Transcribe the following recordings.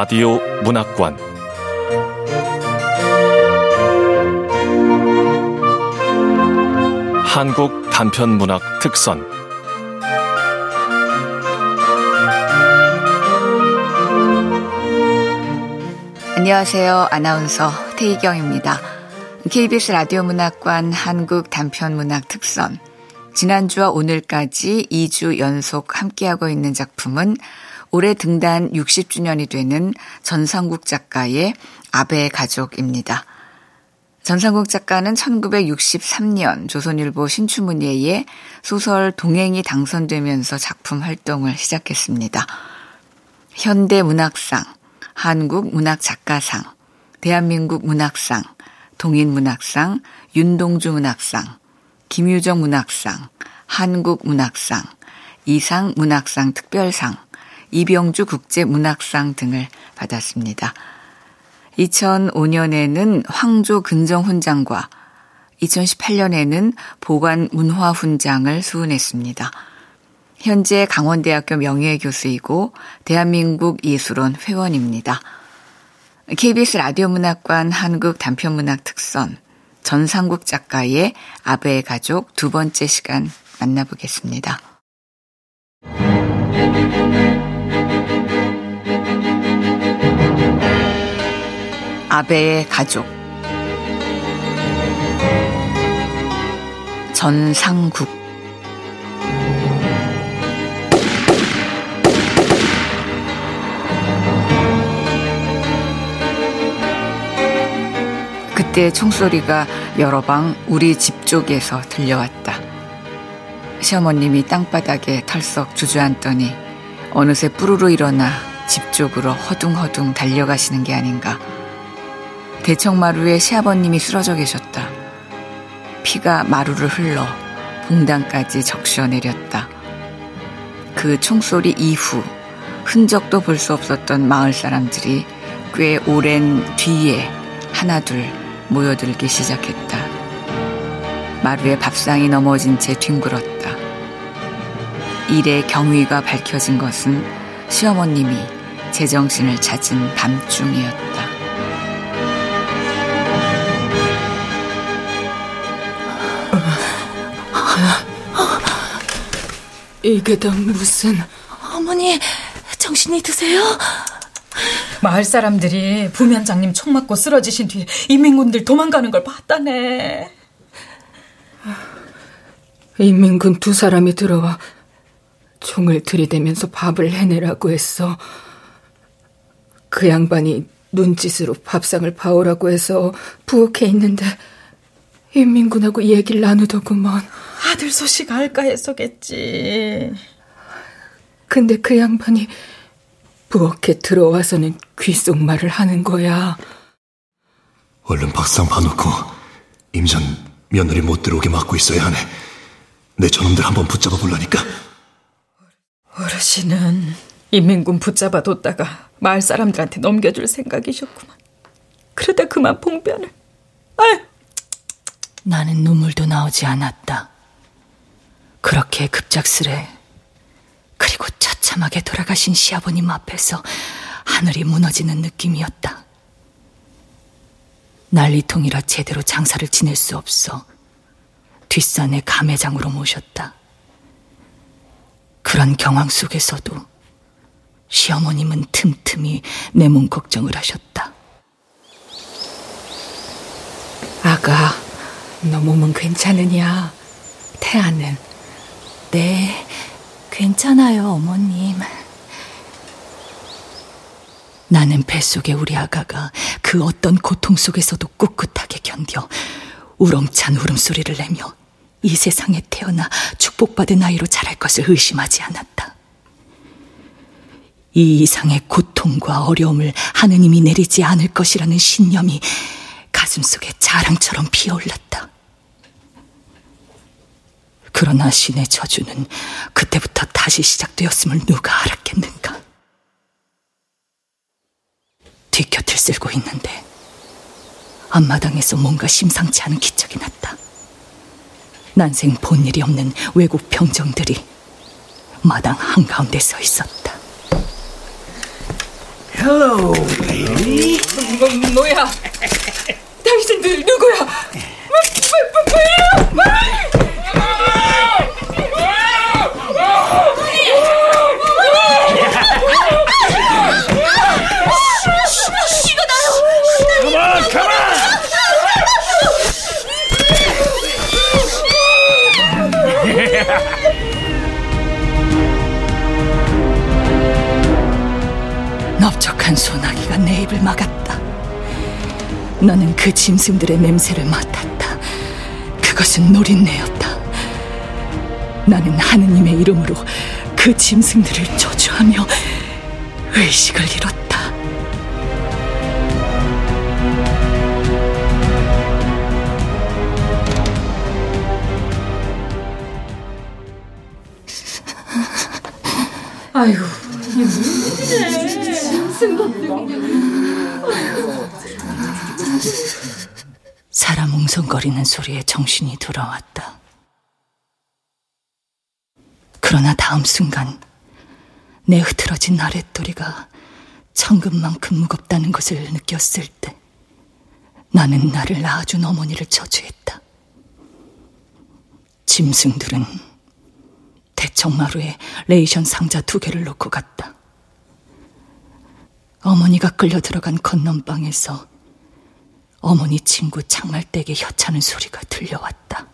라디오 문학관 한국 단편 문학 특선 안녕하세요. 아나운서 태희경입니다. KBS 라디오 문학관 한국 단편 문학 특선 지난주와 오늘까지 2주 연속 함께하고 있는 작품은 올해 등단 60주년이 되는 전상국 작가의 아베의 가족입니다. 전상국 작가는 1963년 조선일보 신춘문예에 소설 동행이 당선되면서 작품 활동을 시작했습니다. 현대문학상, 한국문학작가상, 대한민국 문학상, 동인문학상, 윤동주 문학상, 김유정 문학상, 한국문학상, 이상 문학상 특별상, 이병주 국제문학상 등을 받았습니다. 2005년에는 황조 근정훈장과 2018년에는 보관문화훈장을 수훈했습니다. 현재 강원대학교 명예교수이고 대한민국 예술원 회원입니다. KBS 라디오 문학관 한국 단편문학 특선 전상국 작가의 아베의 가족 두 번째 시간 만나보겠습니다. 아베의 가족 전상국 그때 총소리가 여러 방 우리 집 쪽에서 들려왔다. 시어머님이 땅바닥에 털썩 주저앉더니 어느새 뿌르르 일어나 집 쪽으로 허둥허둥 달려가시는 게 아닌가. 대청마루에 시아버님이 쓰러져 계셨다. 피가 마루를 흘러 봉당까지 적셔 내렸다. 그 총소리 이후 흔적도 볼 수 없었던 마을 사람들이 꽤 오랜 뒤에 하나둘 모여들기 시작했다. 마루에 밥상이 넘어진 채 뒹굴었다. 일의 경위가 밝혀진 것은 시어머님이 제정신을 찾은 밤중이었다. 이게 다 무슨... 어머니, 정신이 드세요? 마을 사람들이 부면장님 총 맞고 쓰러지신 뒤에 인민군들 도망가는 걸 봤다네. 인민군 두 사람이 들어와 총을 들이대면서 밥을 해내라고 했어. 그 양반이 눈짓으로 밥상을 봐오라고 해서 부엌에 있는데 인민군하고 얘기를 나누더구먼. 아들 소식 알까 해서겠지. 근데 그 양반이 부엌에 들어와서는 귓속말을 하는 거야. 얼른 박상 봐놓고 임전 며느리 못 들어오게 막고 있어야 하네. 내 저놈들 한번 붙잡아 볼라니까. 어르신은 인민군 붙잡아 뒀다가 마을 사람들한테 넘겨줄 생각이셨구만. 그러다 그만 봉변을. 아유. 나는 눈물도 나오지 않았다. 그렇게 급작스레 그리고 처참하게 돌아가신 시아버님 앞에서 하늘이 무너지는 느낌이었다. 난리통이라 제대로 장사를 지낼 수 없어 뒷산의 감회장으로 모셨다. 그런 경황 속에서도 시어머님은 틈틈이 내 몸 걱정을 하셨다. 아가, 너 몸은 괜찮으냐? 태아는? 네, 괜찮아요, 어머님. 나는 뱃속에 우리 아가가 그 어떤 고통 속에서도 꿋꿋하게 견뎌 우렁찬 울음소리를 내며 이 세상에 태어나 축복받은 아이로 자랄 것을 의심하지 않았다. 이 이상의 고통과 어려움을 하느님이 내리지 않을 것이라는 신념이 가슴속에 자랑처럼 피어올랐다. 그러나 신의 저주는 그때부터 다시 시작되었음을 누가 알았겠는가? 뒤곁을 쓸고 있는데 앞마당에서 뭔가 심상치 않은 기척이 났다. 난생 본 일이 없는 외국 병정들이 마당 한가운데 서 있었다. Hello, baby. 뭐, 뭐야? 당신들 누구야? 뭐, 뭐, 뭐, 뭐야? 넓적한 소나기가 내 입을 막았다. 나는 그 짐승들의 냄새를 맡았다. 그것은 노린내였다. 나는 하느님의 이름으로 그 짐승들을 저주하며 의식을 잃었다. 아이고, 사람 웅성거리는 소리에 정신이 돌아왔다. 그러나 다음 순간 내 흐트러진 아랫도리가 천금만큼 무겁다는 것을 느꼈을 때 나는 나를 낳아준 어머니를 저주했다. 짐승들은 대청마루에 레이션 상자 두 개를 놓고 갔다. 어머니가 끌려 들어간 건넌방에서 어머니 친구 장말댁의 혀차는 소리가 들려왔다.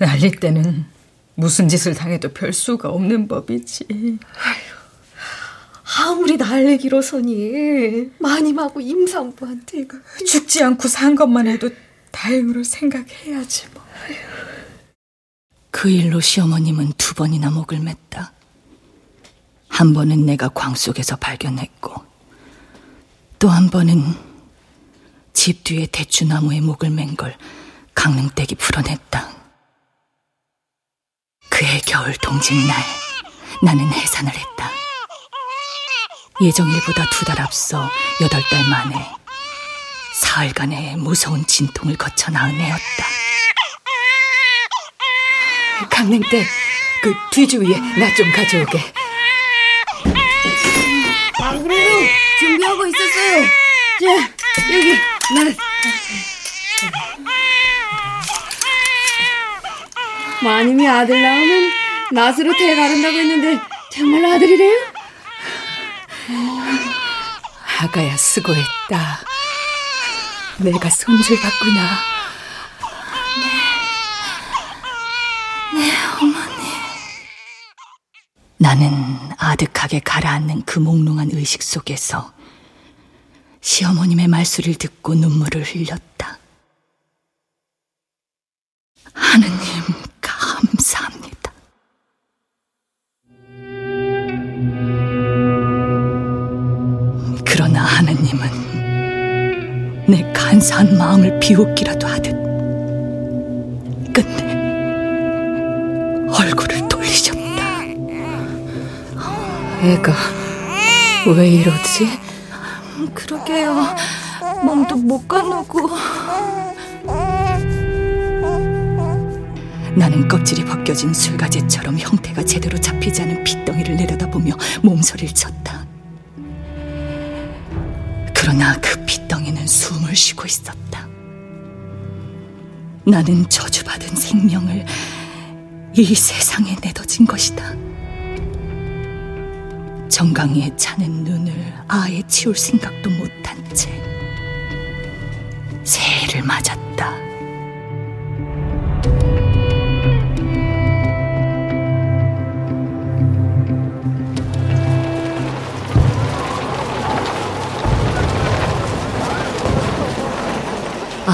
난리 때는 무슨 짓을 당해도 별 수가 없는 법이지. 아무리 난리기로서니 마님하고 임산부한테 그 죽지 않고 산 것만 해도 다행으로 생각해야지 뭐. 그 일로 시어머님은 두 번이나 목을 맸다. 한 번은 내가 광 속에서 발견했고, 또 한 번은 집 뒤에 대추나무에 목을 맨 걸 강릉댁이 풀어냈다. 그해 겨울 동짓날, 나는 해산을 했다. 예정일보다 두 달 앞서 여덟 달 만에 사흘간의 무서운 진통을 거쳐 낳은 애였다. 강릉 때그 뒤주 위에 나 좀 가져오게. 안 그래도 준비하고 있었어요. 자, 여기 나. 마님이 아들 낳으면 낫으로 태가른다고 했는데 정말 아들이래요? 아가야 수고했다. 내가 손질 받구나. 네, 네, 어머니. 나는 아득하게 가라앉는 그 몽롱한 의식 속에서 시어머님의 말소리를 듣고 눈물을 흘렸다. 하느님, 내 간사한 마음을 비웃기라도 하듯 끝내 얼굴을 돌리셨다. 애가 왜 이러지? 그러게요. 몸도 못 가누고. 나는 껍질이 벗겨진 술가지처럼 형태가 제대로 잡히지 않은 핏덩이를 내려다보며 몸서리를 쳤다. 그러나 그 핏덩이는 숨을 쉬고 있었다. 나는 저주받은 생명을 이 세상에 내던진 것이다. 정강이의 차는 눈을 아예 치울 생각도 못한 채 새해를 맞았다.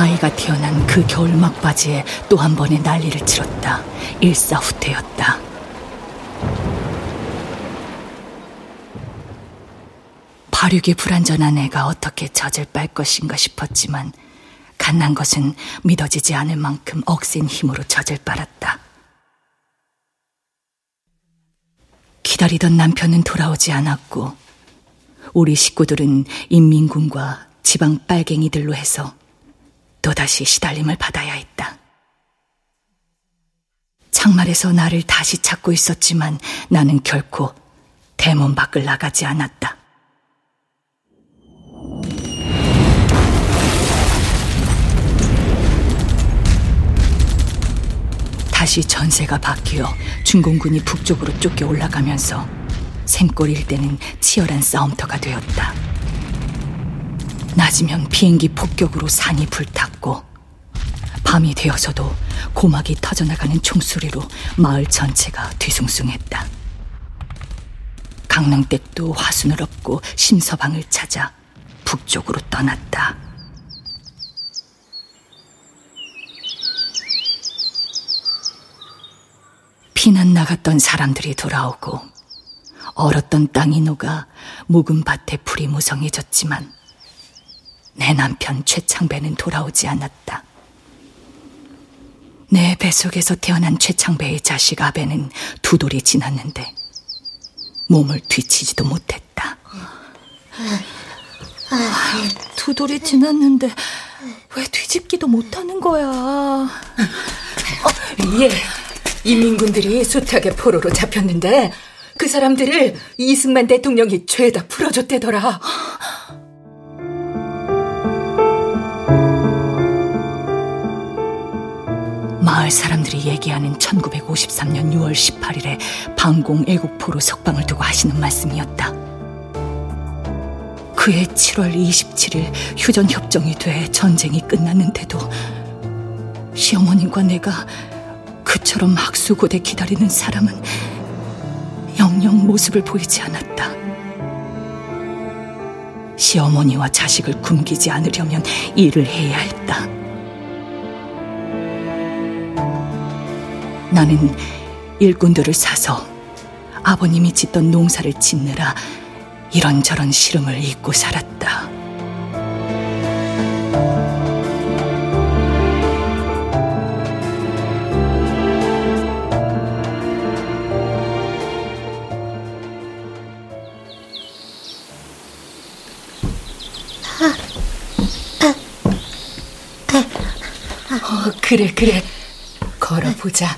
아이가 태어난 그 겨울 막바지에 또 한 번의 난리를 치렀다. 일사후퇴였다. 발육이 불완전한 애가 어떻게 젖을 빨 것인가 싶었지만 갓난 것은 믿어지지 않을 만큼 억센 힘으로 젖을 빨았다. 기다리던 남편은 돌아오지 않았고 우리 식구들은 인민군과 지방 빨갱이들로 해서 또다시 시달림을 받아야 했다. 창말에서 나를 다시 찾고 있었지만 나는 결코 대문 밖을 나가지 않았다. 다시 전세가 바뀌어 중공군이 북쪽으로 쫓겨 올라가면서 샘골 일대는 치열한 싸움터가 되었다. 낮이면 비행기 폭격으로 산이 불탔고 밤이 되어서도 고막이 터져나가는 총소리로 마을 전체가 뒤숭숭했다. 강릉댁도 화순을 업고 심서방을 찾아 북쪽으로 떠났다. 피난 나갔던 사람들이 돌아오고 얼었던 땅이 녹아 묵은 밭에 풀이 무성해졌지만 내 남편 최창배는 돌아오지 않았다. 내 뱃속에서 태어난 최창배의 자식 아배는 두 돌이 지났는데 몸을 뒤치지도 못했다. 두 돌이 지났는데 왜 뒤집기도 못하는 거야? 어, 예, 인민군들이 숱하게 포로로 잡혔는데 그 사람들을 이승만 대통령이 죄다 풀어줬대더라. 마을 사람들이 얘기하는 1953년 6월 18일에 방공 애국포로 석방을 두고 하시는 말씀이었다. 그해 7월 27일 휴전 협정이 돼 전쟁이 끝났는데도 시어머님과 내가 그처럼 학수고대 기다리는 사람은 영영 모습을 보이지 않았다. 시어머니와 자식을 굶기지 않으려면 일을 해야 했다. 나는 일꾼들을 사서 아버님이 짓던 농사를 짓느라 이런저런 시름을 잊고 살았다. 어, 그래, 그래. 걸어보자.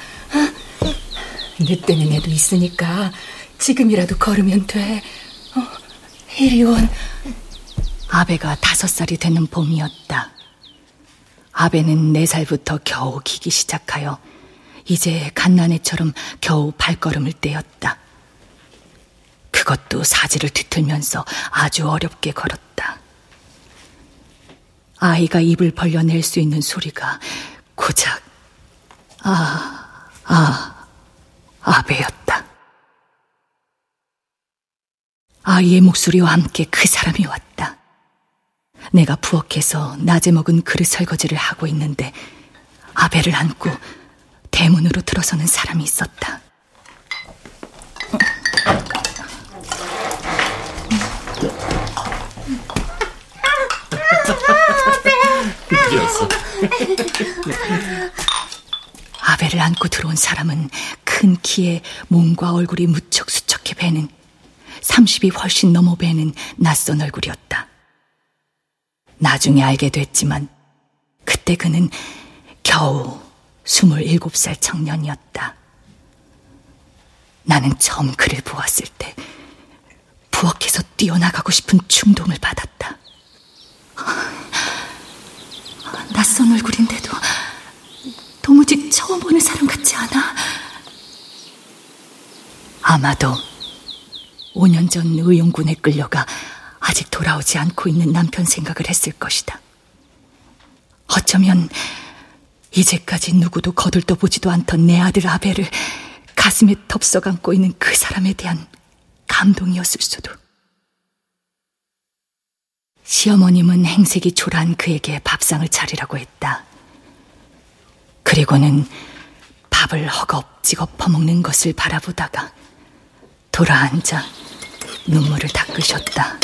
어? 늦대는 애도 있으니까 지금이라도 걸으면 돼. 어, 이리 온. 아베가 다섯 살이 되는 봄이었다. 아베는 네 살부터 겨우 기기 시작하여 이제 갓난애처럼 겨우 발걸음을 떼었다. 그것도 사지를 뒤틀면서 아주 어렵게 걸었다. 아이가 입을 벌려낼 수 있는 소리가 고작 아, 아, 아베였다. 아이의 목소리와 함께 그 사람이 왔다. 내가 부엌에서 낮에 먹은 그릇 설거지를 하고 있는데 아베를 안고 대문으로 들어서는 사람이 있었다. 아베 를 안고 들어온 사람은 큰 키에 몸과 얼굴이 무척 수척해 배는 30이 훨씬 넘어 배는 낯선 얼굴이었다. 나중에 알게 됐지만 그때 그는 겨우 27살 청년이었다. 나는 처음 그를 보았을 때 부엌에서 뛰어나가고 싶은 충동을 받았다. 낯선 얼굴인데도 도무지 처음 보는 사람 같지 않아? 아마도 5년 전 의용군에 끌려가 아직 돌아오지 않고 있는 남편 생각을 했을 것이다. 어쩌면 이제까지 누구도 거들떠 보지도 않던 내 아들 아벨을 가슴에 덥석 안고 있는 그 사람에 대한 감동이었을 수도. 시어머님은 행색이 초라한 그에게 밥상을 차리라고 했다. 그리고는 밥을 허겁지겁 퍼먹는 것을 바라보다가 돌아앉아 눈물을 닦으셨다.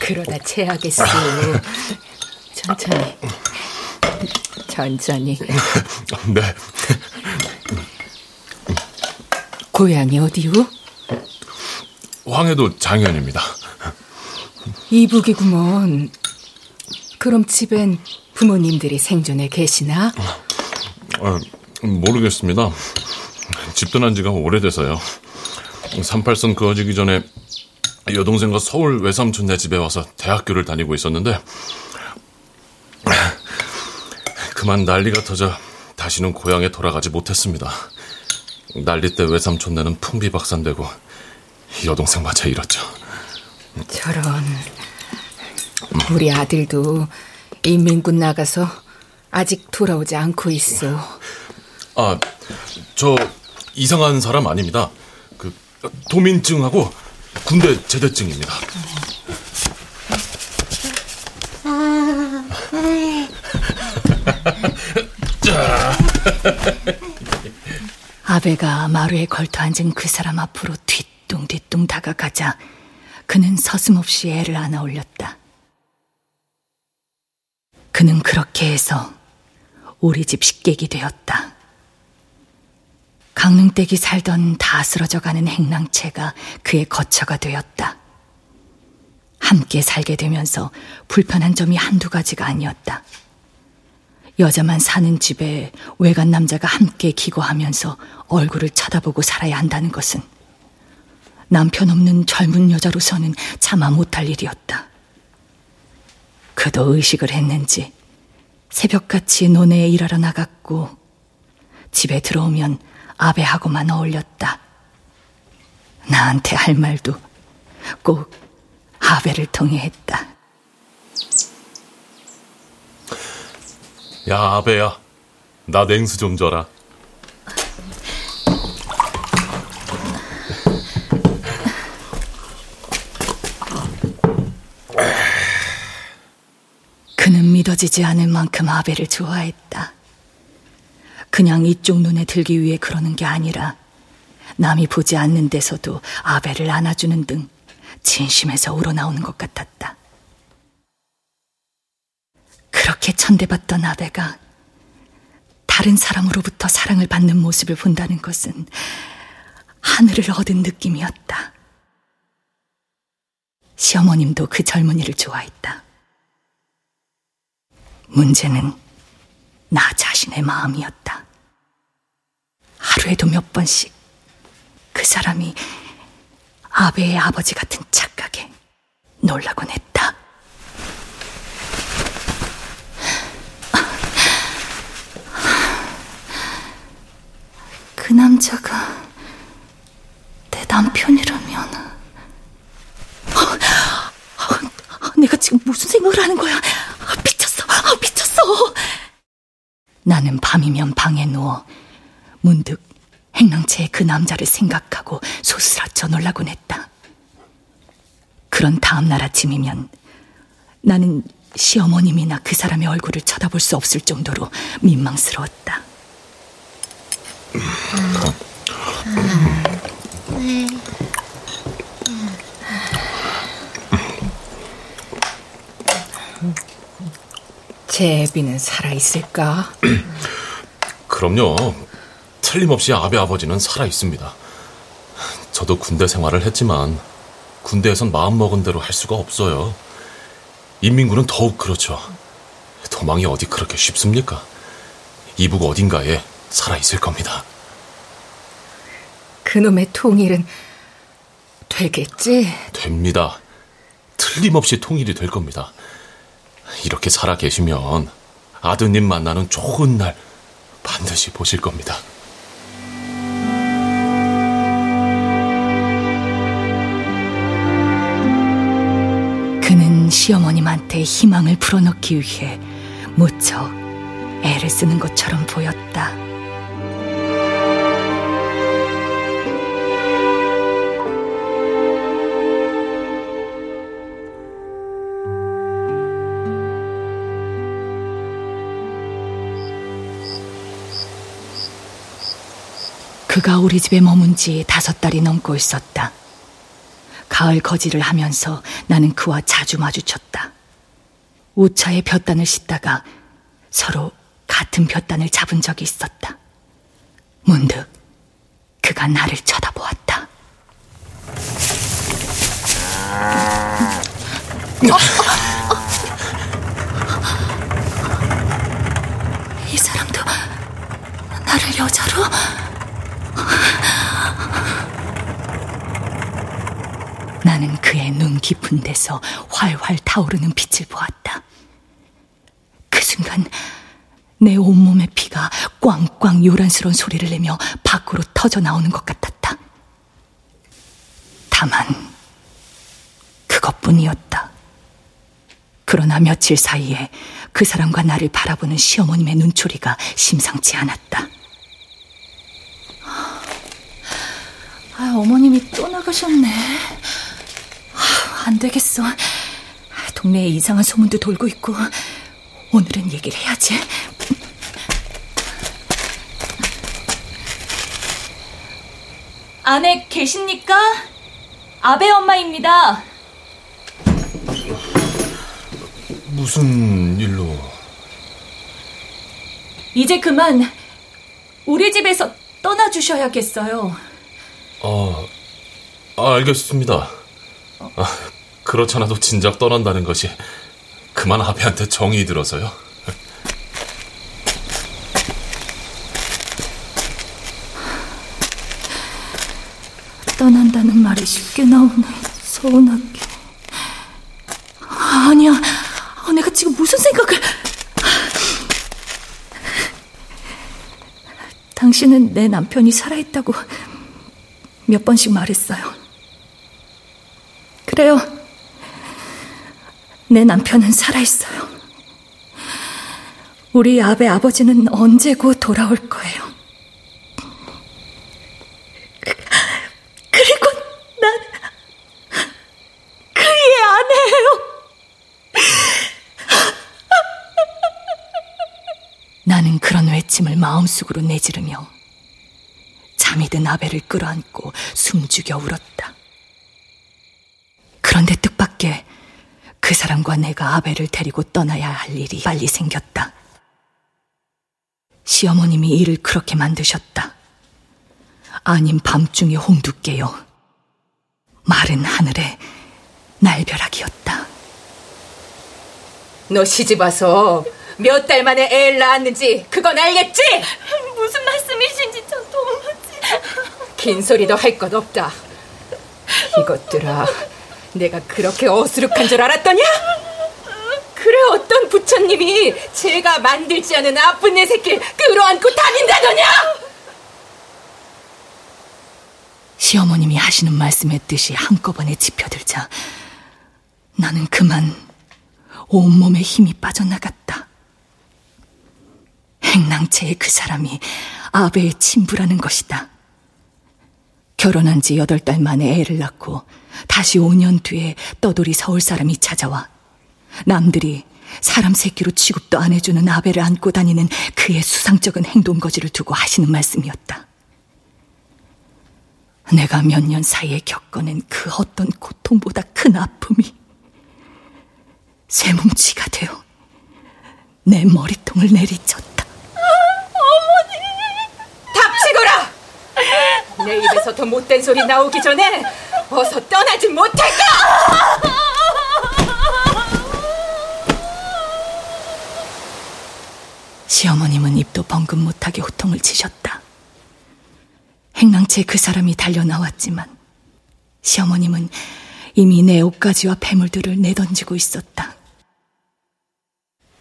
그러다 체하겠어. 천천히. 천천히. 네. 고향이 어디요? 황해도 장현입니다. 이북이구먼. 그럼 집엔 부모님들이 생존해 계시나? 어, 모르겠습니다. 집 떠난 지가 오래돼서요. 38선 그어지기 전에 여동생과 서울 외삼촌네 집에 와서 대학교를 다니고 있었는데 그만 난리가 터져 다시는 고향에 돌아가지 못했습니다. 난리 때 외삼촌네는 풍비박산되고 여동생마저 잃었죠. 저런 우리 아들도 인민군 나가서 아직 돌아오지 않고 있어. 아, 저 이상한 사람 아닙니다. 그 도민증하고 군대 제대증입니다. 아베가 마루에 걸터 앉은 그 사람 앞으로 뒤뚱뒤뚱 다가가자 그는 서슴없이 애를 안아 올렸다. 그는 그렇게 해서 우리 집 식객이 되었다. 강릉댁이 살던 다 쓰러져가는 행랑채가 그의 거처가 되었다. 함께 살게 되면서 불편한 점이 한두 가지가 아니었다. 여자만 사는 집에 외간 남자가 함께 기거하면서 얼굴을 쳐다보고 살아야 한다는 것은 남편 없는 젊은 여자로서는 참아 못할 일이었다. 그도 의식을 했는지 새벽같이 논에 일하러 나갔고 집에 들어오면 아베하고만 어울렸다. 나한테 할 말도 꼭 아베를 통해 했다. 야, 아베야. 나 냉수 좀 줘라. 그는 믿어지지 않을 만큼 아베를 좋아했다. 그냥 이쪽 눈에 들기 위해 그러는 게 아니라 남이 보지 않는 데서도 아베를 안아주는 등 진심에서 우러나오는 것 같았다. 그렇게 천대받던 아베가 다른 사람으로부터 사랑을 받는 모습을 본다는 것은 하늘을 얻은 느낌이었다. 시어머님도 그 젊은이를 좋아했다. 문제는 나 자신의 마음이었다. 하루에도 몇 번씩 그 사람이 아베의 아버지 같은 착각에 놀라곤 했다. 그 남자가 내 남편이라면 어, 어, 내가 지금 무슨 생각을 하는 거야? 미쳤어, 아, 미쳤어. 나는 밤이면 방에 누워 문득 행랑채의 그 남자를 생각하고 소스라쳐 놀라곤 했다. 그런 다음 날 아침이면 나는 시어머님이나 그 사람의 얼굴을 쳐다볼 수 없을 정도로 민망스러웠다. 제 애비는 살아있을까? 그럼요. 틀림없이 아베 아버지는 살아 있습니다. 저도 군대 생활을 했지만 군대에선 마음먹은 대로 할 수가 없어요. 인민군은 더욱 그렇죠. 도망이 어디 그렇게 쉽습니까? 이북 어딘가에 살아 있을 겁니다. 그놈의 통일은 되겠지? 됩니다. 틀림없이 통일이 될 겁니다. 이렇게 살아 계시면 아드님 만나는 좋은 날 반드시 보실 겁니다. 그는 시어머님한테 희망을 불어넣기 위해 무척 애를 쓰는 것처럼 보였다. 그가 우리 집에 머문 지 다섯 달이 넘고 있었다. 가을 거지를 하면서 나는 그와 자주 마주쳤다. 우차에 볕단을 씻다가 서로 같은 볕단을 잡은 적이 있었다. 문득 그가 나를 쳐다보았다. 이 사람도 나를 나는 그의 눈 깊은 데서 활활 타오르는 빛을 보았다. 그 순간 내 온몸의 피가 꽝꽝 요란스러운 소리를 내며 밖으로 터져 나오는 것 같았다. 다만 그것뿐이었다. 그러나 며칠 사이에 그 사람과 나를 바라보는 시어머님의 눈초리가 심상치 않았다. 아, 어머님이 또 나가셨네. 아, 안 되겠어. 동네에 이상한 소문도 돌고 있고 오늘은 얘기를 해야지. 안에 계십니까? 아베 엄마입니다. 무슨 일로? 이제 그만 우리 집에서 떠나주셔야겠어요. 아, 아, 알겠습니다. 아, 그렇잖아도 진작 떠난다는 것이 그만 아베한테 정이 들어서요. 떠난다는 말이 쉽게 나오네. 서운하게. 아니야. 아, 내가 지금 무슨 생각을. 당신은 내 남편이 살아있다고 몇 번씩 말했어요. 그래요. 내 남편은 살아있어요. 우리 아베 아버지는 언제 곧 돌아올 거예요. 그리고 난 그의 아내예요. 나는 그런 외침을 마음속으로 내지르며 잠이 든 아베를 끌어안고 숨죽여 울었다. 그런데 뜻밖의 그 사람과 내가 아베를 데리고 떠나야 할 일이 빨리 생겼다. 시어머님이 일을 그렇게 만드셨다. 아닌 밤중에 홍두 깨요. 마른 하늘에 날벼락이었다. 너 시집 와서 몇 달 만에 애를 낳았는지 그건 알겠지? 무슨 말씀이신지 전 도무지. 긴 소리도 할 것 없다. 이것들아, 내가 그렇게 어수룩한 줄 알았더냐? 그래 어떤 부처님이 제가 만들지 않은 아픈 내 새끼를 끌어안고 다닌다더냐? 시어머님이 하시는 말씀의 뜻이 한꺼번에 짚혀들자 나는 그만 온몸에 힘이 빠져나갔다. 행랑체의 그 사람이 아베의 친부라는 것이다. 결혼한 지 여덟 달 만에 애를 낳고 다시 5년 뒤에 떠돌이 서울 사람이 찾아와 남들이 사람 새끼로 취급도 안 해주는 아베를 안고 다니는 그의 수상쩍은 행동 거지를 두고 하시는 말씀이었다. 내가 몇 년 사이에 겪어낸 그 어떤 고통보다 큰 아픔이 쇠뭉치가 되어 내 머리통을 내리쳤다. 닥치거라! 내 입에서 더 못된 소리 나오기 전에 어서 떠나지 못할까? 시어머님은 입도 벙긋 못하게 호통을 치셨다. 행랑채 그 사람이 달려 나왔지만 시어머님은 이미 내 옷가지와 폐물들을 내던지고 있었다.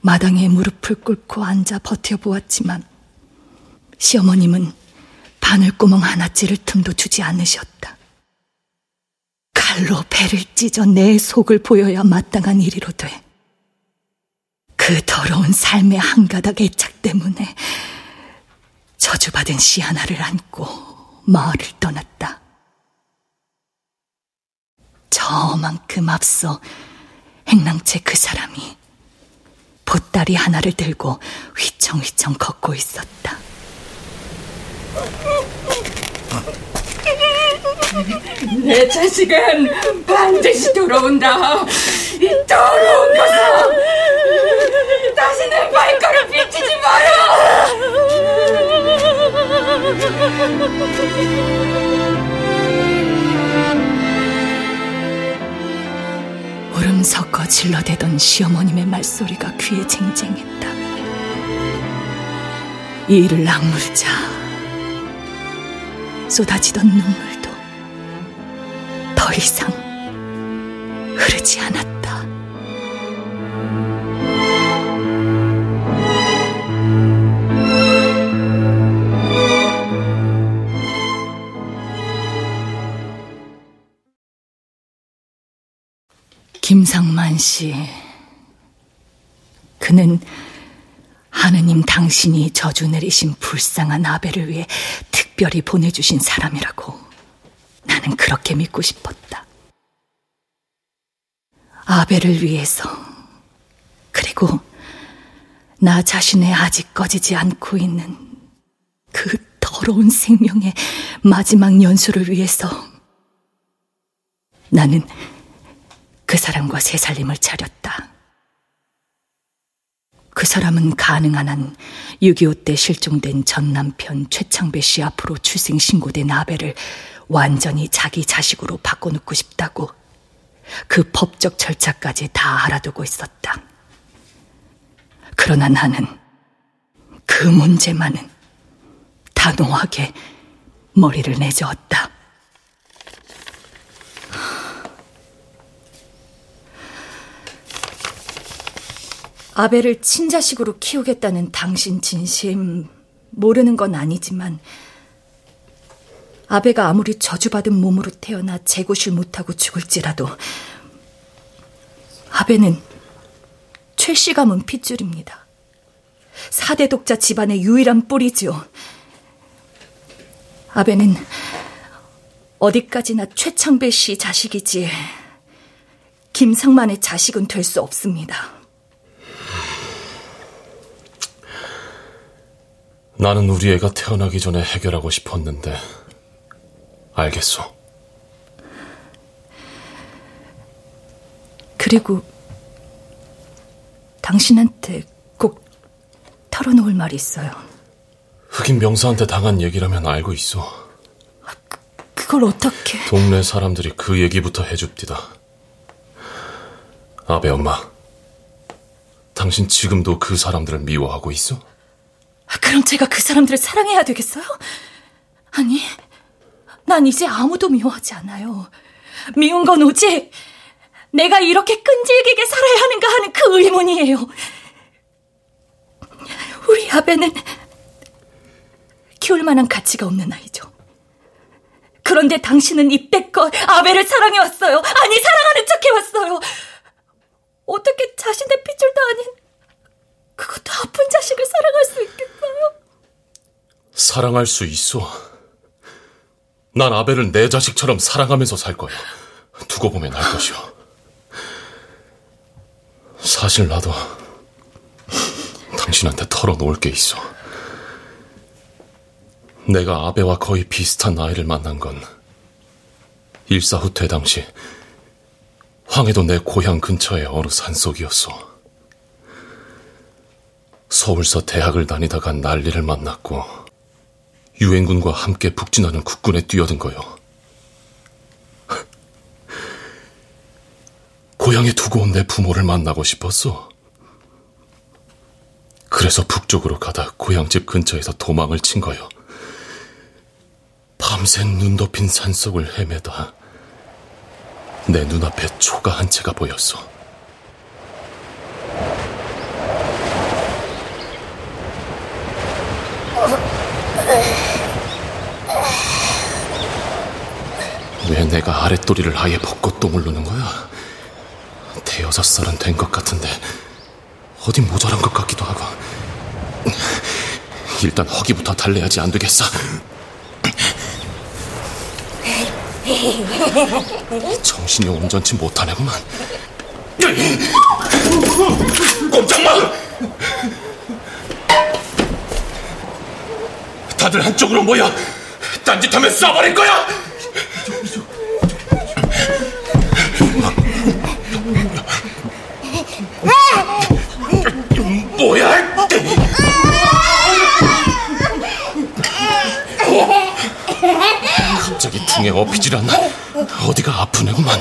마당에 무릎을 꿇고 앉아 버텨보았지만 시어머님은 바늘구멍 하나 찌를 틈도 주지 않으셨다. 칼로 배를 찢어 내 속을 보여야 마땅한 일이로 돼. 그 더러운 삶의 한 가닥 애착 때문에 저주받은 씨 하나를 안고 마을을 떠났다. 저만큼 앞서 행랑채 그 사람이 보따리 하나를 들고 휘청휘청 걷고 있었다. 내 자식은 반드시 돌아온다. 이 더러운 것아! 다시는 발걸음 비치지 마라! 울음 섞어 질러대던 시어머님의 말소리가 귀에 쟁쟁했다. 이를 악물자 쏟아지던 눈물도 더 이상 흐르지 않았다. 김상만 씨. 그는 하느님 당신이 저주 내리신 불쌍한 아벨을 위해 특별히 보내주신 사람이라고 나는 그렇게 믿고 싶었다. 아벨을 위해서, 그리고 나 자신의 아직 꺼지지 않고 있는 그 더러운 생명의 마지막 연수를 위해서 나는 그 사람과 새 살림을 차렸다. 그 사람은 가능한 한 6.25 때 실종된 전 남편 최창배 씨 앞으로 출생 신고된 아벨을 완전히 자기 자식으로 바꿔놓고 싶다고 그 법적 절차까지 다 알아두고 있었다. 그러나 나는 그 문제만은 단호하게 머리를 내저었다. 아벨을 친자식으로 키우겠다는 당신 진심 모르는 건 아니지만 아베가 아무리 저주받은 몸으로 태어나 재고실 못하고 죽을지라도 아베는 최 씨 가문 핏줄입니다. 사대 독자 집안의 유일한 뿌리죠. 아베는 어디까지나 최창배 씨 자식이지 김상만의 자식은 될 수 없습니다. 나는 우리 애가 태어나기 전에 해결하고 싶었는데, 알겠소. 그리고 당신한테 꼭 털어놓을 말이 있어요. 흑인 명사한테 당한 얘기라면 알고 있어. 그, 그걸 어떻게? 동네 사람들이 그 얘기부터 해줍디다. 아베 엄마, 당신 지금도 그 사람들을 미워하고 있어? 그럼 제가 그 사람들을 사랑해야 되겠어요? 아니, 난 이제 아무도 미워하지 않아요. 미운 건 오직 내가 이렇게 끈질기게 살아야 하는가 하는 그 의문이에요. 우리 아베는 키울 만한 가치가 없는 아이죠. 그런데 당신은 이때껏 아베를 사랑해왔어요. 아니, 사랑하는 척 해왔어요. 어떻게 자신의 핏줄도 아닌 그것도 아픈 자식을 사랑할 수 있겠어요? 사랑할 수 있어. 난 아벨을 내 자식처럼 사랑하면서 살 거야. 두고 보면 알 것이오. 사실 나도 당신한테 털어놓을 게 있어. 내가 아베와 거의 비슷한 나이를 만난 건 일사후퇴 당시 황해도 내 고향 근처의 어느 산속이었어. 서울서 대학을 다니다가 난리를 만났고 유엔군과 함께 북진하는 국군에 뛰어든 거요. 고향에 두고 온 내 부모를 만나고 싶었어. 그래서 북쪽으로 가다 고향집 근처에서 도망을 친 거요. 밤새 눈 덮인 산속을 헤매다 내 눈앞에 초가 한 채가 보였어. 왜 내가 아랫도리를 아예 벗고 똥을 누는 거야? 대여섯 살은 된 것 같은데 어디 모자란 것 같기도 하고 일단 허기부터 달래야지 안 되겠어 정신이 온전치 못하네구만 꼼짝마! 다들 한쪽으로 모여 딴짓하면 쏴버릴 거야! 뭐야? 갑자기 등에 업히질 않나? 어디가 아프네구만.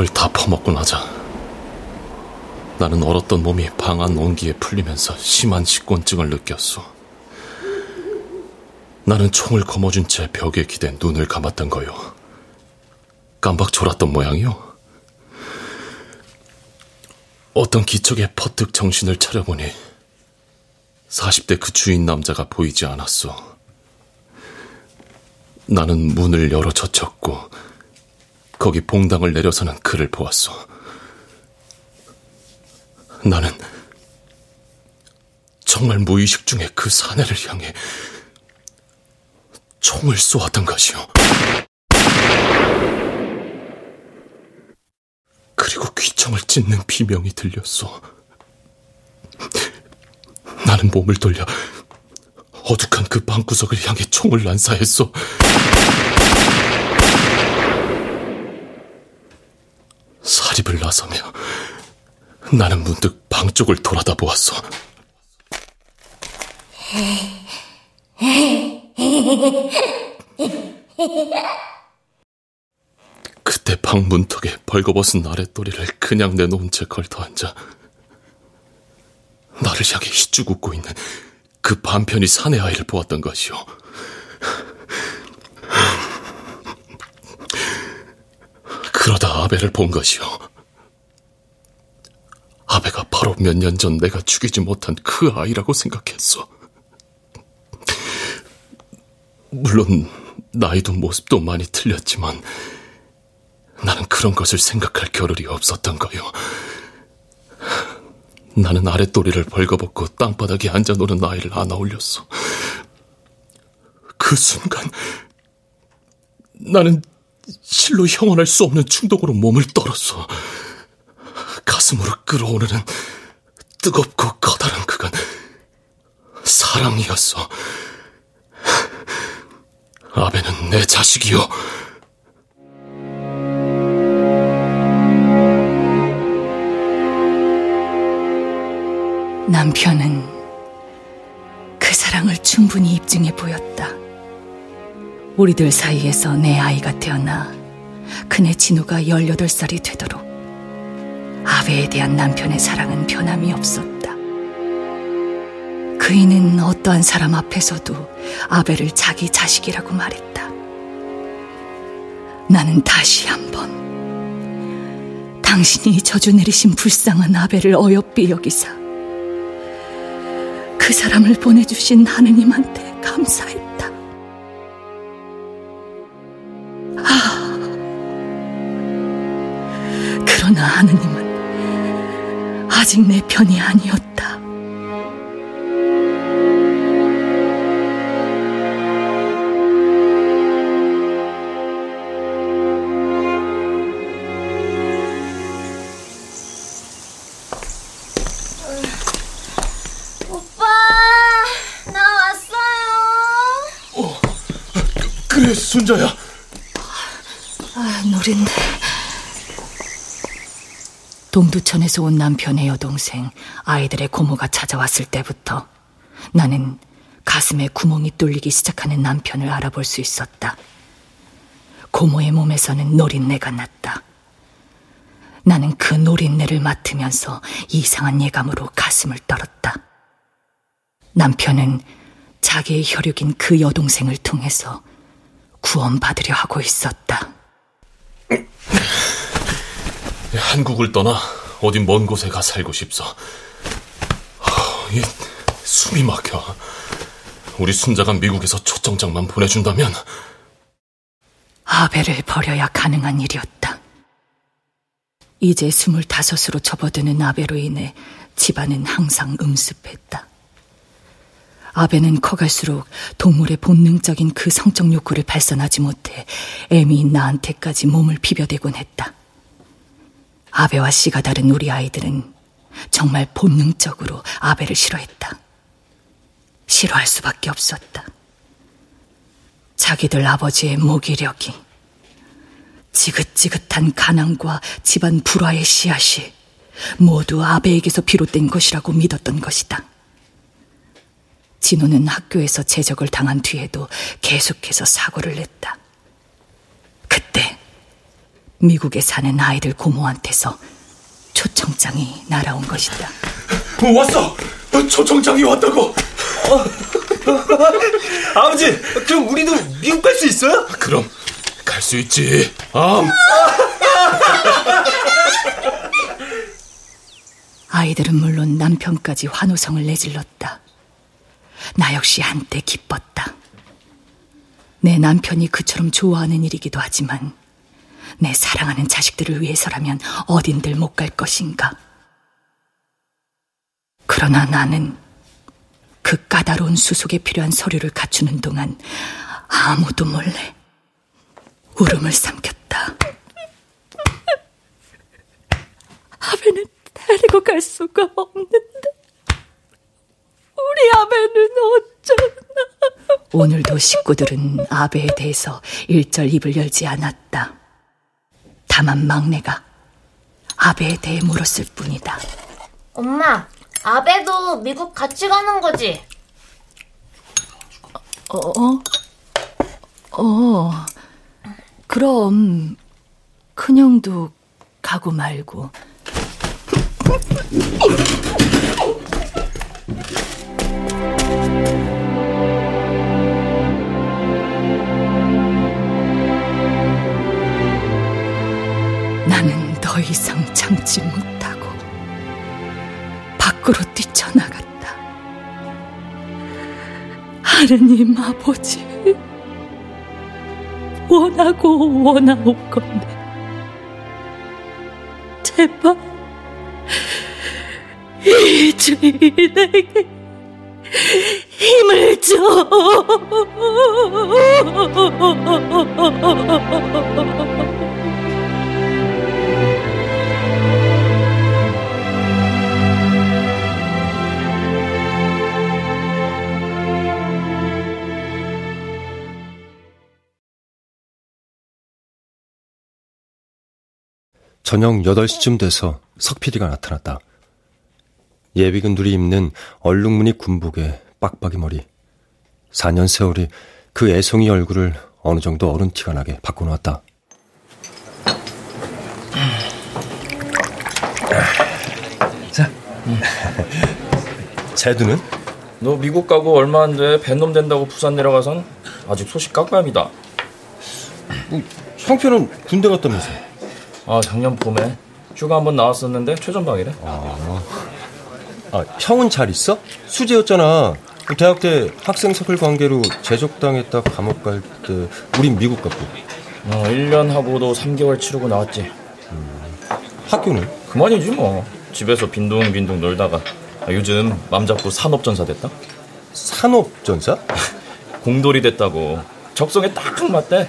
밥을 다 퍼먹고 나자 나는 얼었던 몸이 방안 온기에 풀리면서 심한 식곤증을 느꼈어. 나는 총을 거머쥔 채 벽에 기댄 눈을 감았던 거요. 깜박 졸았던 모양이요. 어떤 기척에 퍼뜩 정신을 차려보니 40대 그 주인 남자가 보이지 않았어. 나는 문을 열어 젖혔고 거기 봉당을 내려서는 그를 보았어. 나는 정말 무의식 중에 그 사내를 향해 총을 쏘았던 것이요. 그리고 귀청을 찢는 비명이 들렸어. 나는 몸을 돌려 어둑한 그 방구석을 향해 총을 난사했어. 사립을 나서며 나는 문득 방 쪽을 돌아다 보았어. 그때 방 문턱에 벌거벗은 아랫도리를 그냥 내놓은 채 걸터 앉아 나를 향해 희죽 웃고 있는 그 반편이 사내 아이를 보았던 것이오. 그러다 아베를 본 것이오. 아베가 바로 몇 년 전 내가 죽이지 못한 그 아이라고 생각했어. 물론 나이도 모습도 많이 틀렸지만 나는 그런 것을 생각할 겨를이 없었던 거요. 나는 아랫도리를 벌거벗고 땅바닥에 앉아 노는 아이를 안아 올렸어. 그 순간 나는 실로 형언할 수 없는 충동으로 몸을 떨었어. 가슴으로 끌어오르는 뜨겁고 커다란 그건 사랑이었어. 아베는 내 자식이요. 남편은 그 사랑을 충분히 입증해 보였다. 우리들 사이에서 내 아이가 태어나 그네 진우가 18살이 되도록 아베에 대한 남편의 사랑은 변함이 없었다. 그이는 어떠한 사람 앞에서도 아베를 자기 자식이라고 말했다. 나는 다시 한번 당신이 저주 내리신 불쌍한 아베를 어여삐 여기사 그 사람을 보내주신 하느님한테 감사했다. 아, 그러나 하느님은 아직 내 편이 아니었다. 오빠, 나 왔어요. 그래, 순자야. 아, 노린데. 동두천에서 온 남편의 여동생, 아이들의 고모가 찾아왔을 때부터 나는 가슴에 구멍이 뚫리기 시작하는 남편을 알아볼 수 있었다. 고모의 몸에서는 노린내가 났다. 나는 그 노린내를 맡으면서 이상한 예감으로 가슴을 떨었다. 남편은 자기의 혈육인 그 여동생을 통해서 구원받으려 하고 있었다. 한국을 떠나 어디 먼 곳에 가 살고 싶소. 하, 이 숨이 막혀. 우리 순자가 미국에서 초청장만 보내준다면 아벨을 버려야 가능한 일이었다. 이제 스물다섯으로 접어드는 아베로 인해 집안은 항상 음습했다. 아베는 커갈수록 동물의 본능적인 그 성적 욕구를 발산하지 못해 애미인 나한테까지 몸을 비벼대곤 했다. 아베와 씨가 다른 우리 아이들은 정말 본능적으로 아베를 싫어했다. 싫어할 수밖에 없었다. 자기들 아버지의 무기력이 지긋지긋한 가난과 집안 불화의 씨앗이 모두 아베에게서 비롯된 것이라고 믿었던 것이다. 진호는 학교에서 제적을 당한 뒤에도 계속해서 사고를 냈다. 그때 미국에 사는 아이들 고모한테서 초청장이 날아온 것이다. 왔어. 초청장이 왔다고. 아버지, 그럼 우리도 미국 갈 수 있어요? 그럼 갈 수 있지. 암. 아이들은 물론 남편까지 환호성을 내질렀다. 나 역시 한때 기뻤다. 내 남편이 그처럼 좋아하는 일이기도 하지만 내 사랑하는 자식들을 위해서라면 어딘들 못 갈 것인가. 그러나 나는 그 까다로운 수속에 필요한 서류를 갖추는 동안 아무도 몰래 울음을 삼켰다. 아베는 데리고 갈 수가 없는데 우리 아베는 어쩌나. 오늘도 식구들은 아베에 대해서 일절 입을 열지 않았다. 다만 막내가 아베에 대해 물었을 뿐이다. 엄마, 아베도 미국 같이 가는 거지? 어, 어, 어, 그럼 큰형도 가고 말고. 더 이상 참지 못하고 밖으로 뛰쳐나갔다. 하느님 아버지, 원하고 원하옵건데 제발 이 주인에게 힘을 줘. 저녁 8시쯤 돼서 석PD가 나타났다. 예비군들이 입는 얼룩무늬 군복에 빡빡이 머리. 4년 세월이 그 애송이 얼굴을 어느 정도 어른 티가 나게 바꿔놓았다. 자. 제두는? 너 미국 가고 얼마 안 돼 뱃놈 된다고 부산 내려가선 아직 소식. 뭐, 형편은 군대 갔다면서? 아 작년 봄에 휴가 한번 나왔었는데 최전방이래. 아, 아 형은 잘 있어? 수재였잖아. 대학 때 학생 서클 관계로 제적당했다 감옥 갈 때 우린 미국 갔고. 어 1년 하고도 3개월 치르고 나왔지. 음, 학교는? 그만이지 뭐. 집에서 빈둥빈둥 놀다가 아, 요즘 맘 잡고 산업전사 됐다. 산업전사? 공돌이 됐다고. 적성에 딱 맞대.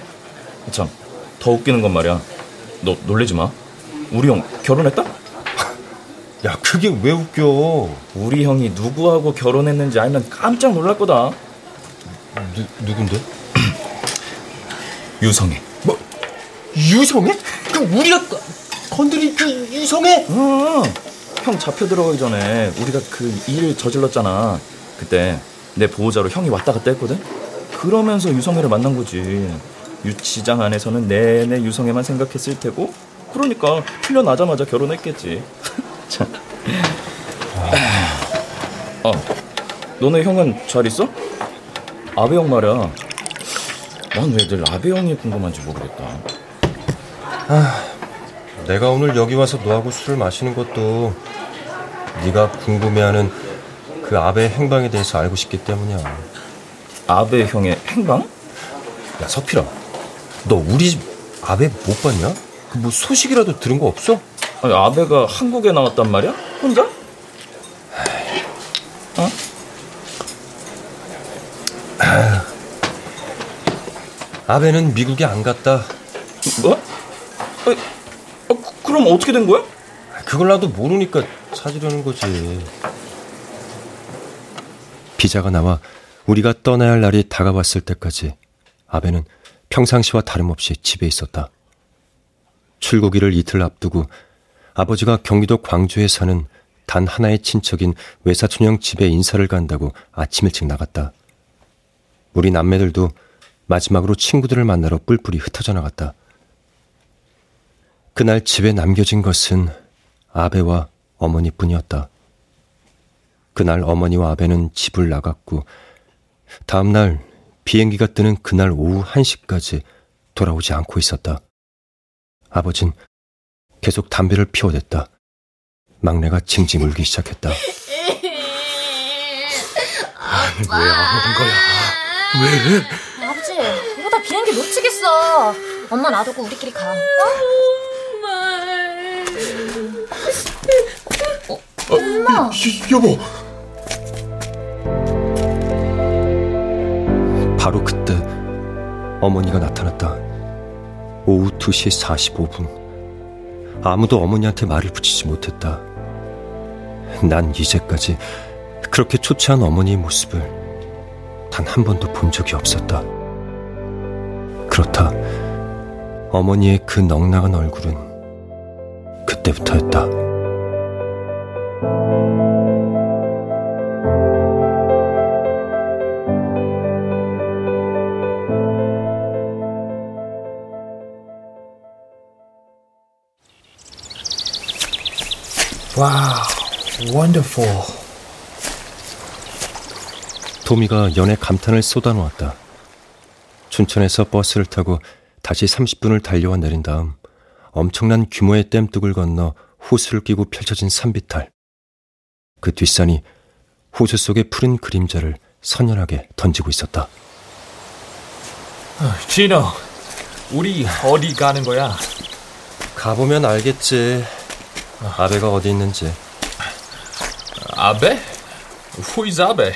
참, 더 웃기는 건 말이야. 너 놀래지 마. 우리 형 결혼했다? 야, 그게 왜 웃겨? 우리 형이 누구하고 결혼했는지 알면 깜짝 놀랄 거다. 누, 누군데? 유성애. 뭐? 유성애? 그 우리가 건드린 그 유성애? 응. 형 잡혀 들어가기 전에 우리가 그 일 저질렀잖아. 그때 내 보호자로 형이 왔다 갔다 했거든. 그러면서 유성애를 만난 거지. 유치장 안에서는 내내 유성애만 생각했을 테고 그러니까 풀려나자마자 결혼했겠지. 참. 아, 너네 형은 잘 있어? 아베 형 말이야. 난 왜 늘 아베 형이 궁금한지 모르겠다. 아, 내가 오늘 여기 와서 너하고 술을 마시는 것도 네가 궁금해하는 그 아베 행방에 대해서 알고 싶기 때문이야. 아베 형의 행방? 야 석필아, 너 우리 집 아베 못 봤냐? 그 뭐 소식이라도 들은 거 없어? 아니, 아베가 한국에 나왔단 말이야? 혼자? 어? 아베는 미국에 안 갔다. 뭐? 아니, 아, 그럼 어떻게 된 거야? 그걸 나도 모르니까 찾으려는 거지. 비자가 나와 우리가 떠나야 할 날이 다가왔을 때까지 아베는 평상시와 다름없이 집에 있었다. 출국일을 이틀 앞두고 아버지가 경기도 광주에 사는 단 하나의 친척인 외사촌형 집에 인사를 간다고 아침 일찍 나갔다. 우리 남매들도 마지막으로 친구들을 만나러 뿔뿔이 흩어져 나갔다. 그날 집에 남겨진 것은 아베와 어머니뿐이었다. 그날 어머니와 아베는 집을 나갔고 다음날 비행기가 뜨는 그날 오후 1시까지 돌아오지 않고 있었다. 아버진 계속 담배를 피워댔다. 막내가 징징 울기 시작했다. 아니, 왜안 거야? 왜? 아버지, 이러다 비행기 놓치겠어. 엄마 놔두고 우리끼리 가. 어? 엄마. 여보. 바로 그때 어머니가 나타났다. 오후 2시 45분. 아무도 어머니한테 말을 붙이지 못했다. 난 이제까지 그렇게 초췌한 어머니의 모습을 단 한 번도 본 적이 없었다. 그렇다. 어머니의 그 넉나간 얼굴은 그때부터였다. Wow, wonderful. 토미가 연해 감탄을 쏟아놓았다. 춘천에서 버스를 타고 다시 30분을 달려와 내린 다음 엄청난 규모의 댐뚝을 건너 호수를 끼고 펼쳐진 산비탈. 그 뒷산이 호수 속의 푸른 그림자를 선연하게 던지고 있었다. 진호, 우리 어디 가는 거야? 가보면 알겠지. 아베가 어디 있는지. 아베? Is 아베?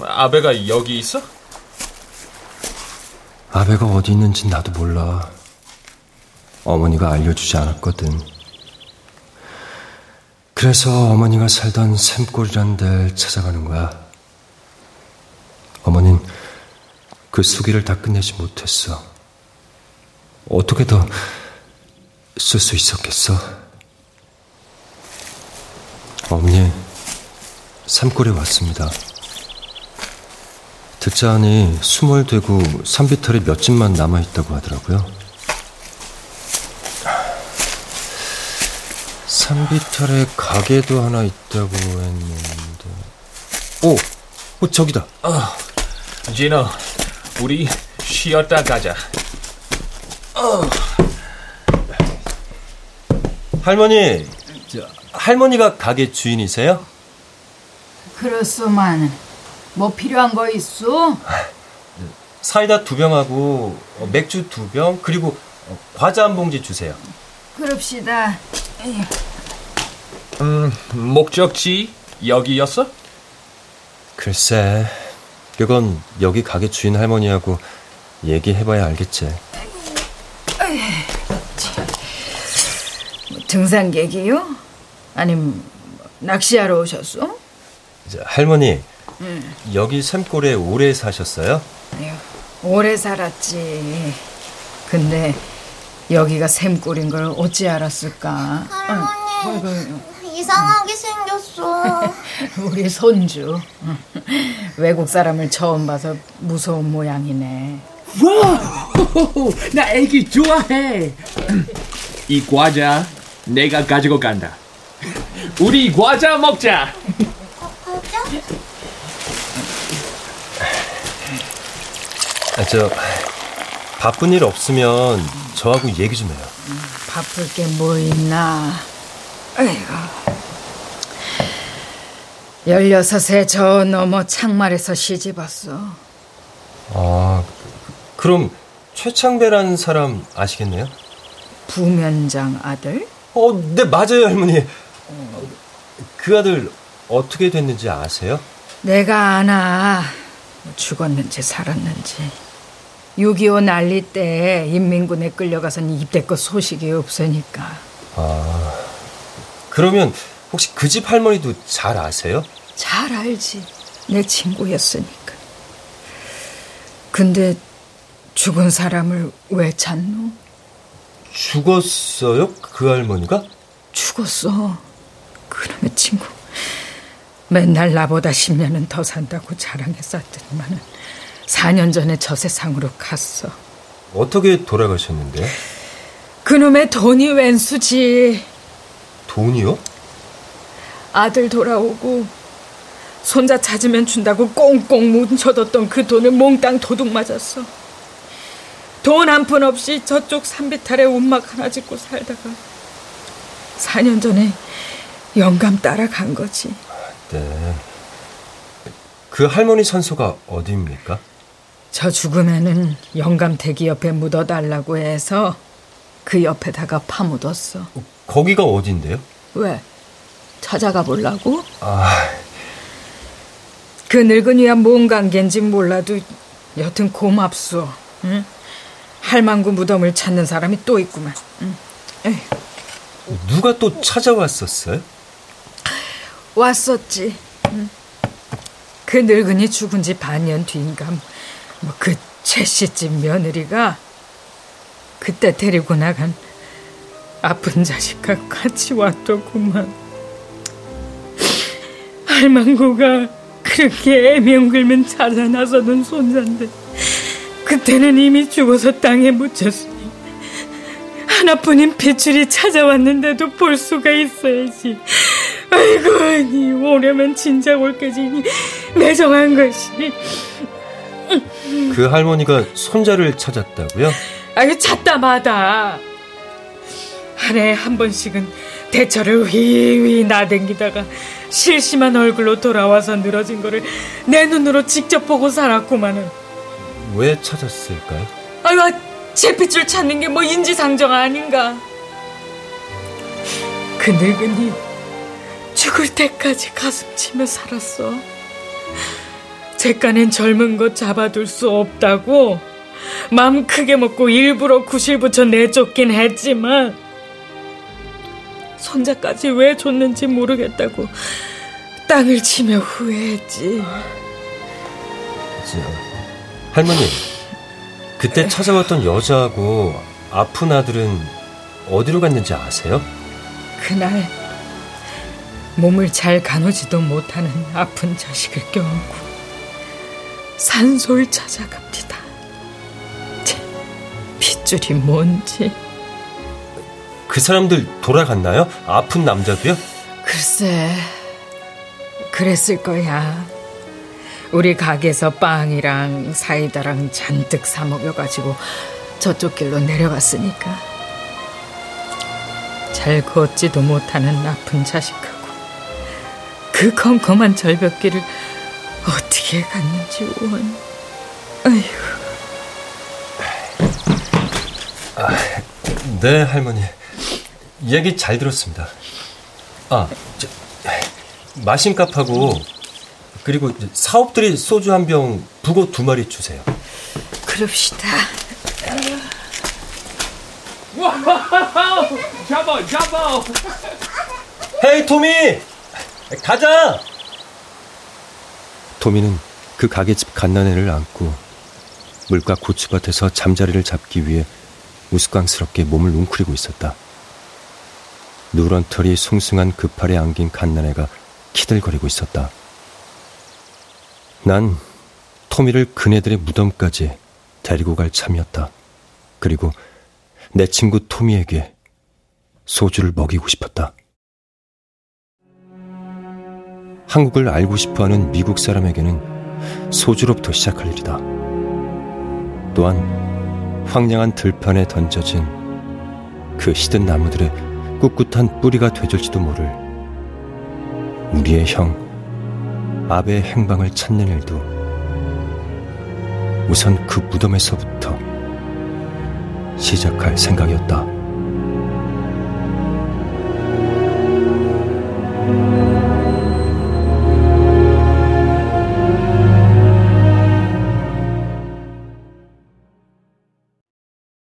아베가 여기 있어? 아베가 어디 있는지 나도 몰라. 어머니가 알려주지 않았거든. 그래서 어머니가 살던 샘골이란 데를 찾아가는 거야. 어머닌 그 수기를 다 끝내지 못했어. 어떻게 더 쓸 수 있었겠어? 어머니, 산골에 왔습니다. 듣자 하니 수몰되고 산비탈이 몇 집만 남아있다고 하더라고요. 산비탈에 가게도 하나 있다고 했는데. 오! 어, 저기다. 어, 진호, 우리 쉬었다 가자. 어. 할머니, 저, 할머니가 가게 주인이세요? 그렇소만. 뭐 필요한 거 있어? 사이다 두 병하고 어, 맥주 두 병, 그리고 어, 과자 한 봉지 주세요. 그럽시다. 음, 목적지 여기였어? 글쎄, 그건 여기 가게 주인 할머니하고 얘기해봐야 알겠지. 등산객이요? 아님 낚시하러? 이제 할머니, 응. 여기 샘골에 오래 사셨어요? 아유, 오래 살았지. 근데 여기가 샘골인 걸 어찌 알았을까? 할머니, 이상하게 생겼어. 우리 손주. 외국 사람을 처음 봐서 무서운 모양이네. 와우, 나 애기 좋아해. 이 과자 내가 가지고 간다. 우리 과자 먹자. 과자? 아, 저 바쁜 일 없으면 저하고 얘기 좀 해요. 바쁠 게 뭐 있나? 아이고. 열여섯에 저 넘어 창말에서 시집 왔어. 아, 그럼 최창배라는 사람 아시겠네요? 부면장 아들? 어, 네 맞아요 할머니. 그 아들 어떻게 됐는지 아세요? 내가 아나. 뭐 죽었는지 살았는지. 6.25 난리 때 인민군에 끌려가선 입대껏 소식이 없으니까. 아, 그러면 혹시 그 집 할머니도 잘 아세요? 잘 알지. 내 친구였으니까. 근데 죽은 사람을 왜 찾노? 죽었어요? 그 할머니가? 죽었어. 그놈의 친구. 맨날 나보다 10년은 더 산다고 자랑했었더니만은 4년 전에 저 세상으로 갔어. 어떻게 돌아가셨는데? 그놈의 돈이 웬수지. 돈이요? 아들 돌아오고 손자 찾으면 준다고 꽁꽁 뭉쳐뒀던 그 돈을 몽땅 도둑 맞았어. 돈 한 푼 없이 저쪽 산비탈에 움막 하나 짓고 살다가 4년 전에 영감 따라간 거지. 네. 그 할머니 산소가 어디입니까? 저 죽음에는 영감 대기 옆에 묻어달라고 해서 그 옆에다가 파묻었어. 거기가 어딘데요? 왜? 찾아가 보려고? 아, 그 늙은이야 뭔 관계인지 몰라도 여튼 고맙소. 응? 할망구 무덤을 찾는 사람이 또 있구만. 응. 누가 또 찾아왔었어요? 왔었지. 응. 그 늙은이 죽은 지 반년 뒤인가 뭐 그 최씨집 며느리가 그때 데리고 나간 아픈 자식과 같이 왔더구만. 할망구가 그렇게 애명글면 나서던 손자인데 그때는 이미 죽어서 땅에 묻혔으니 하나뿐인 핏줄이 찾아왔는데도 볼 수가 있어야지. 아이고 아니 오려면 진작 올게지니 매정한 것이. 그 할머니가 손자를 찾았다고요? 아유 찾다마다 한 해에 한 번씩은 대처를 휘휘 나댕기다가 실심한 얼굴로 돌아와서 늘어진 거를 내 눈으로 직접 보고 살았구만은. 왜 찾았을까요? 아유, 제 핏줄 찾는 게 뭐 인지상정 아닌가. 그 늙은이 죽을 때까지 가슴 치며 살았어. 제간엔 젊은 것 잡아둘 수 없다고 마음 크게 먹고 일부러 구실 붙여 내쫓긴 했지만 손자까지 왜 줬는지 모르겠다고 땅을 치며 후회했지. 저, 할머니, 그때 찾아왔던 여자하고 아픈 아들은 어디로 갔는지 아세요? 그날 몸을 잘 가누지도 못하는 아픈 자식을 껴안고 산소를 찾아갑니다. 핏줄이 뭔지. 그 사람들 돌아갔나요? 아픈 남자도요? 글쎄, 그랬을 거야. 우리 가게에서 빵이랑 사이다랑 잔뜩 사 먹여가지고 저쪽 길로 내려갔으니까. 잘 걷지도 못하는 아픈 자식하고 그 컴컴한 절벽길을 어떻게 갔는지 원. 아휴. 아, 네, 할머니. 얘기 잘 들었습니다. 아, 저, 마신 값하고 그리고 사업들이 소주 한 병, 북어 두 마리 주세요. 그럽시다. Wow! 잡아, 잡아! Hey, 토미! 가자! 토미는 그 가게 집 갓난애를 안고 물가 고추밭에서 잠자리를 잡기 위해 우스꽝스럽게 몸을 웅크리고 있었다. 누런 털이 숭숭한 그 팔에 안긴 갓난애가 키들거리고 있었다. 난 토미를 그네들의 무덤까지 데리고 갈 참이었다. 그리고 내 친구 토미에게 소주를 먹이고 싶었다. 한국을 알고 싶어하는 미국 사람에게는 소주로부터 시작할 일이다. 또한 황량한 들판에 던져진 그 시든 나무들의 꿋꿋한 뿌리가 되줄지도 모를 우리의 형 아베의 행방을 찾는 일도 우선 그 무덤에서부터 시작할 생각이었다.